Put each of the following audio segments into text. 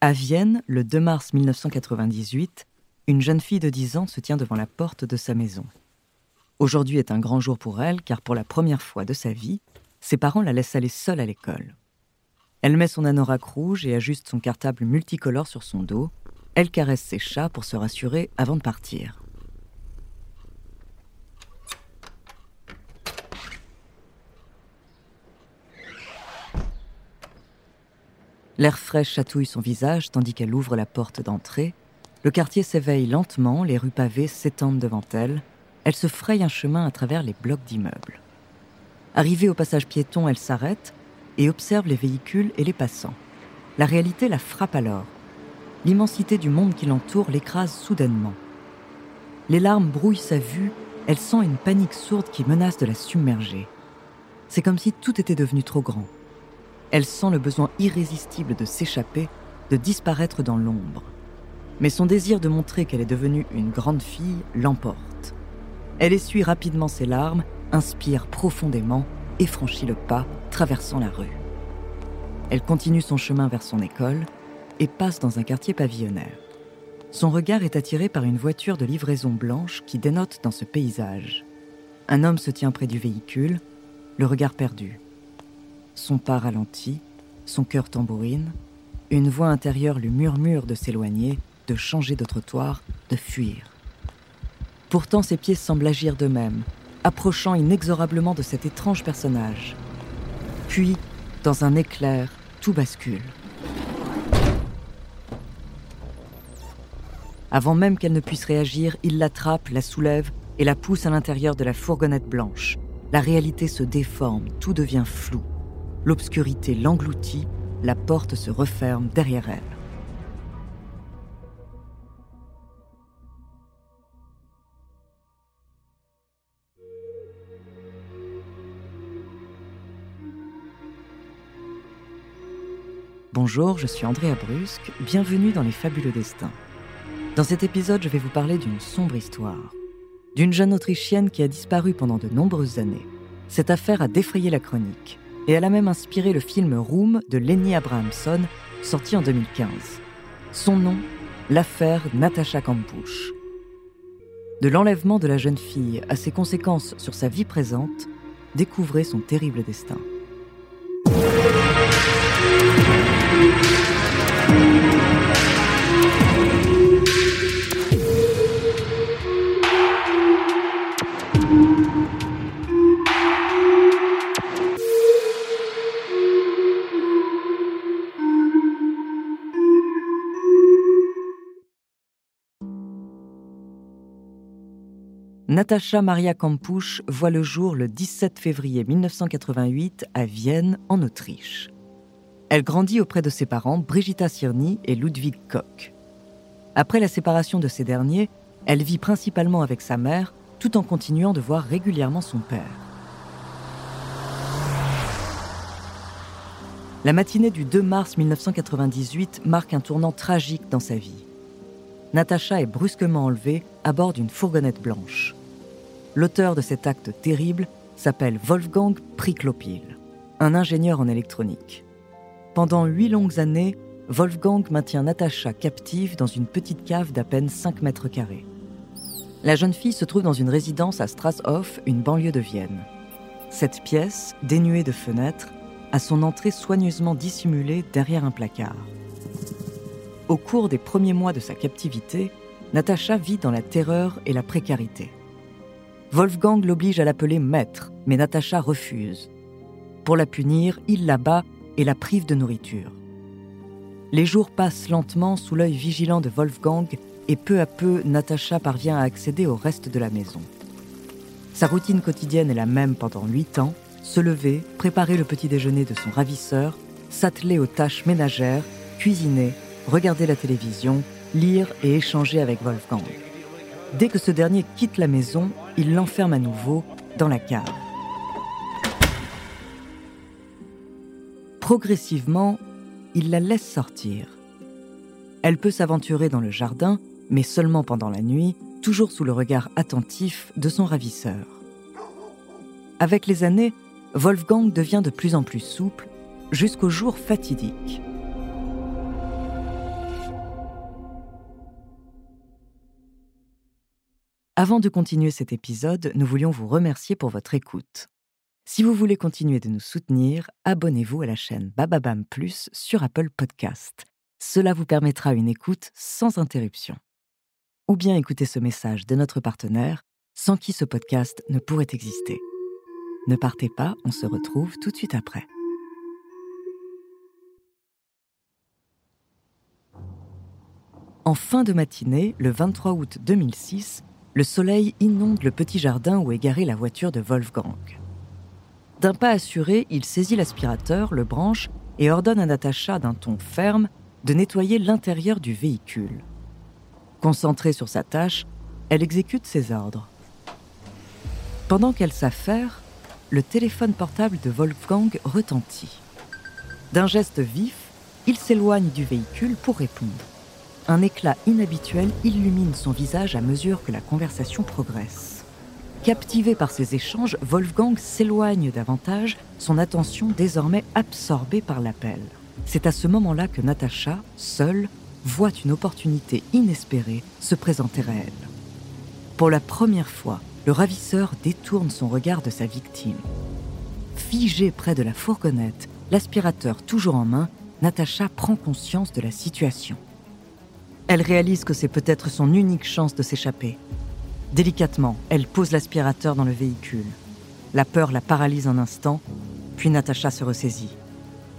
À Vienne, le 2 mars 1998, une jeune fille de 10 ans se tient devant la porte de sa maison. Aujourd'hui est un grand jour pour elle car pour la première fois de sa vie, ses parents la laissent aller seule à l'école. Elle met son anorak rouge et ajuste son cartable multicolore sur son dos. Elle caresse ses chats pour se rassurer avant de partir. L'air frais chatouille son visage tandis qu'elle ouvre la porte d'entrée. Le quartier s'éveille lentement, les rues pavées s'étendent devant elle. Elle se fraye un chemin à travers les blocs d'immeubles. Arrivée au passage piéton, elle s'arrête et observe les véhicules et les passants. La réalité la frappe alors. L'immensité du monde qui l'entoure l'écrase soudainement. Les larmes brouillent sa vue, elle sent une panique sourde qui menace de la submerger. C'est comme si tout était devenu trop grand. Elle sent le besoin irrésistible de s'échapper, de disparaître dans l'ombre. Mais son désir de montrer qu'elle est devenue une grande fille l'emporte. Elle essuie rapidement ses larmes, inspire profondément et franchit le pas, traversant la rue. Elle continue son chemin vers son école et passe dans un quartier pavillonnaire. Son regard est attiré par une voiture de livraison blanche qui dénote dans ce paysage. Un homme se tient près du véhicule, le regard perdu. Son pas ralentit, son cœur tambourine, une voix intérieure lui murmure de s'éloigner, de changer de trottoir, de fuir. Pourtant ses pieds semblent agir d'eux-mêmes, approchant inexorablement de cet étrange personnage. Puis, dans un éclair, tout bascule. Avant même qu'elle ne puisse réagir, il l'attrape, la soulève et la pousse à l'intérieur de la fourgonnette blanche. La réalité se déforme, tout devient flou. L'obscurité l'engloutit, la porte se referme derrière elle. Bonjour, je suis Andrea Brusque, bienvenue dans Les Fabuleux Destins. Dans cet épisode, je vais vous parler d'une sombre histoire. D'une jeune Autrichienne qui a disparu pendant de nombreuses années. Cette affaire a défrayé la chronique, et elle a même inspiré le film Room de Lenny Abrahamson, sorti en 2015. Son nom, l'affaire Natasha Kampusch. De l'enlèvement de la jeune fille à ses conséquences sur sa vie présente, découvrez son terrible destin. Natacha Maria Kampusch voit le jour le 17 février 1988 à Vienne, en Autriche. Elle grandit auprès de ses parents Brigitta Sirny et Ludwig Koch. Après la séparation de ces derniers, elle vit principalement avec sa mère, tout en continuant de voir régulièrement son père. La matinée du 2 mars 1998 marque un tournant tragique dans sa vie. Natacha est brusquement enlevée à bord d'une fourgonnette blanche. L'auteur de cet acte terrible s'appelle Wolfgang Priklopil, un ingénieur en électronique. Pendant huit longues années, Wolfgang maintient Natacha captive dans une petite cave d'à peine 5 mètres carrés. La jeune fille se trouve dans une résidence à Strasshof, une banlieue de Vienne. Cette pièce, dénuée de fenêtres, a son entrée soigneusement dissimulée derrière un placard. Au cours des premiers mois de sa captivité, Natacha vit dans la terreur et la précarité. Wolfgang l'oblige à l'appeler maître, mais Natacha refuse. Pour la punir, il la bat et la prive de nourriture. Les jours passent lentement sous l'œil vigilant de Wolfgang et peu à peu, Natacha parvient à accéder au reste de la maison. Sa routine quotidienne est la même pendant huit ans se lever, préparer le petit déjeuner de son ravisseur, s'atteler aux tâches ménagères, cuisiner, regarder la télévision, lire et échanger avec Wolfgang. Dès que ce dernier quitte la maison, il l'enferme à nouveau dans la cave. Progressivement, il la laisse sortir. Elle peut s'aventurer dans le jardin, mais seulement pendant la nuit, toujours sous le regard attentif de son ravisseur. Avec les années, Wolfgang devient de plus en plus souple, jusqu'au jour fatidique. Avant de continuer cet épisode, nous voulions vous remercier pour votre écoute. Si vous voulez continuer de nous soutenir, abonnez-vous à la chaîne Bababam Plus sur Apple Podcast. Cela vous permettra une écoute sans interruption. Ou bien écouter ce message de notre partenaire, sans qui ce podcast ne pourrait exister. Ne partez pas, on se retrouve tout de suite après. En fin de matinée, le 23 août 2006, le soleil inonde le petit jardin où est garée la voiture de Wolfgang. D'un pas assuré, il saisit l'aspirateur, le branche et ordonne à Natacha d'un ton ferme de nettoyer l'intérieur du véhicule. Concentrée sur sa tâche, elle exécute ses ordres. Pendant qu'elle s'affaire, le téléphone portable de Wolfgang retentit. D'un geste vif, il s'éloigne du véhicule pour répondre. Un éclat inhabituel illumine son visage à mesure que la conversation progresse. Captivé par ces échanges, Wolfgang s'éloigne davantage, son attention désormais absorbée par l'appel. C'est à ce moment-là que Natacha, seule, voit une opportunité inespérée se présenter à elle. Pour la première fois, le ravisseur détourne son regard de sa victime. Figée près de la fourgonnette, l'aspirateur toujours en main, Natacha prend conscience de la situation. Elle réalise que c'est peut-être son unique chance de s'échapper. Délicatement, elle pose l'aspirateur dans le véhicule. La peur la paralyse un instant, puis Natacha se ressaisit.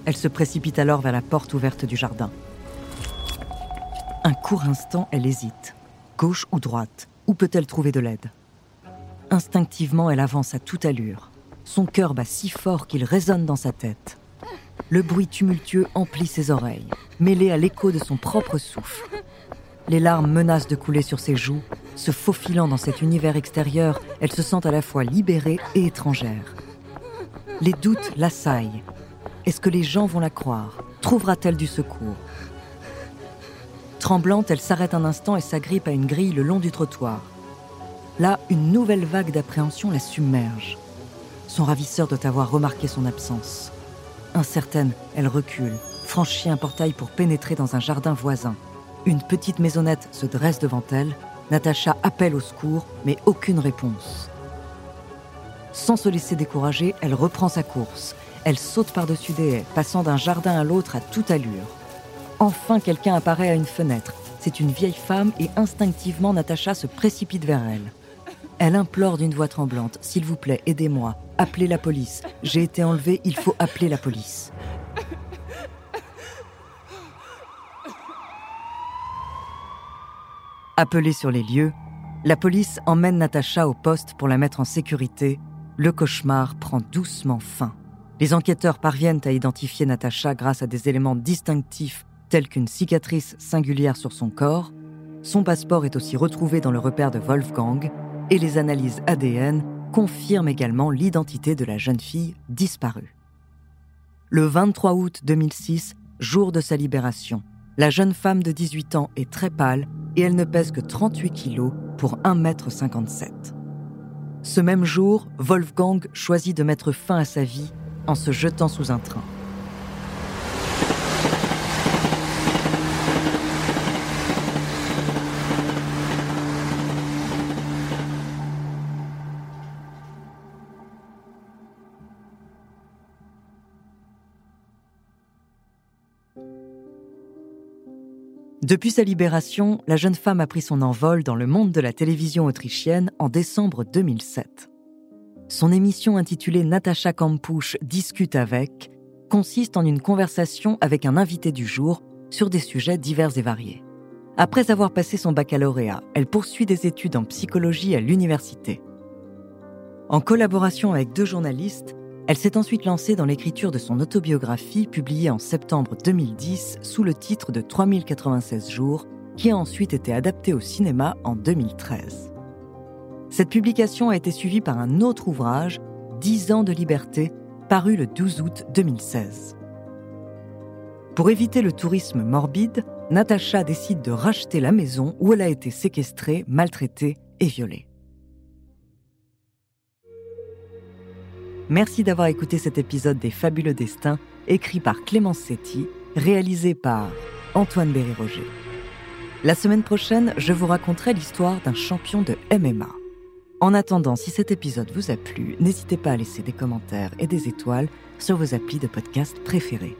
Elle se précipite alors vers la porte ouverte du jardin. Un court instant, elle hésite. Gauche ou droite Où peut-elle trouver de l'aide? Instinctivement, elle avance à toute allure. Son cœur bat si fort qu'il résonne dans sa tête. Le bruit tumultueux emplit ses oreilles, mêlé à l'écho de son propre souffle. Les larmes menacent de couler sur ses joues. Se faufilant dans cet univers extérieur, elle se sent à la fois libérée et étrangère. Les doutes l'assaillent. Est-ce que les gens vont la croire? Trouvera-t-elle du secours? Tremblante, elle s'arrête un instant et s'agrippe à une grille le long du trottoir. Là, une nouvelle vague d'appréhension la submerge. Son ravisseur doit avoir remarqué son absence. Incertaine, elle recule, franchit un portail pour pénétrer dans un jardin voisin. Une petite maisonnette se dresse devant elle. Natacha appelle au secours, mais aucune réponse. Sans se laisser décourager, elle reprend sa course. Elle saute par-dessus des haies, passant d'un jardin à l'autre à toute allure. Enfin, quelqu'un apparaît à une fenêtre. C'est une vieille femme et instinctivement, Natacha se précipite vers elle. Elle implore d'une voix tremblante S'il vous plaît, aidez-moi. Appelez la police. J'ai été enlevée, il faut appeler la police. Appelée sur les lieux, la police emmène Natacha au poste pour la mettre en sécurité. Le cauchemar prend doucement fin. Les enquêteurs parviennent à identifier Natacha grâce à des éléments distinctifs telle qu'une cicatrice singulière sur son corps, son passeport est aussi retrouvé dans le repère de Wolfgang et les analyses ADN confirment également l'identité de la jeune fille disparue. Le 23 août 2006, jour de sa libération, la jeune femme de 18 ans est très pâle et elle ne pèse que 38 kilos pour 1,57 m. Ce même jour, Wolfgang choisit de mettre fin à sa vie en se jetant sous un train. Depuis sa libération, la jeune femme a pris son envol dans le monde de la télévision autrichienne en décembre 2007. Son émission intitulée Natacha Kampusch discute avec consiste en une conversation avec un invité du jour sur des sujets divers et variés. Après avoir passé son baccalauréat, elle poursuit des études en psychologie à l'université. En collaboration avec deux journalistes, elle s'est ensuite lancée dans l'écriture de son autobiographie publiée en septembre 2010 sous le titre de 3096 jours, qui a ensuite été adaptée au cinéma en 2013. Cette publication a été suivie par un autre ouvrage, 10 ans de liberté, paru le 12 août 2016. Pour éviter le tourisme morbide, Natacha décide de racheter la maison où elle a été séquestrée, maltraitée et violée. Merci d'avoir écouté cet épisode des Fabuleux Destins, écrit par Clémence Setti, réalisé par Antoine Berry-Roger. La semaine prochaine, je vous raconterai l'histoire d'un champion de MMA. En attendant, si cet épisode vous a plu, n'hésitez pas à laisser des commentaires et des étoiles sur vos applis de podcast préférés.